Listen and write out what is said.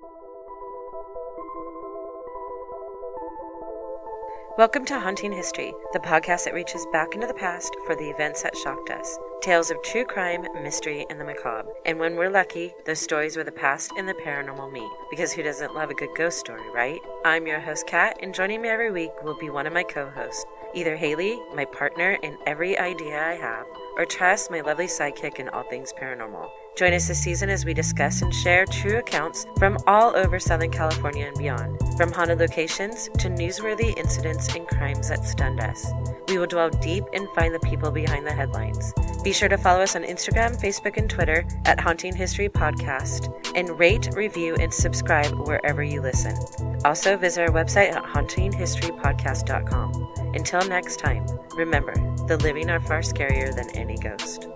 Thank you. Welcome to Haunting History, the podcast that reaches back into the past for the events that shocked us. Tales of true crime, mystery, and the macabre. And when we're lucky, those stories where the past and the paranormal meet. Because who doesn't love a good ghost story, right? I'm your host, Kat, and joining me every week will be one of my co hosts. Either Haley, my partner in every idea I have, or Tress, my lovely sidekick in all things paranormal. Join us this season as we discuss and share true accounts from all over Southern California and beyond, from haunted locations to newsworthy incidents and crimes that stunned us. We will delve deep and find the people behind the headlines. Be sure to follow us on Instagram, Facebook, and Twitter at Haunting History Podcast and rate, review, and subscribe wherever you listen. Also, visit our website at hauntinghistorypodcast.com. Until next time, remember, the living are far scarier than any ghost.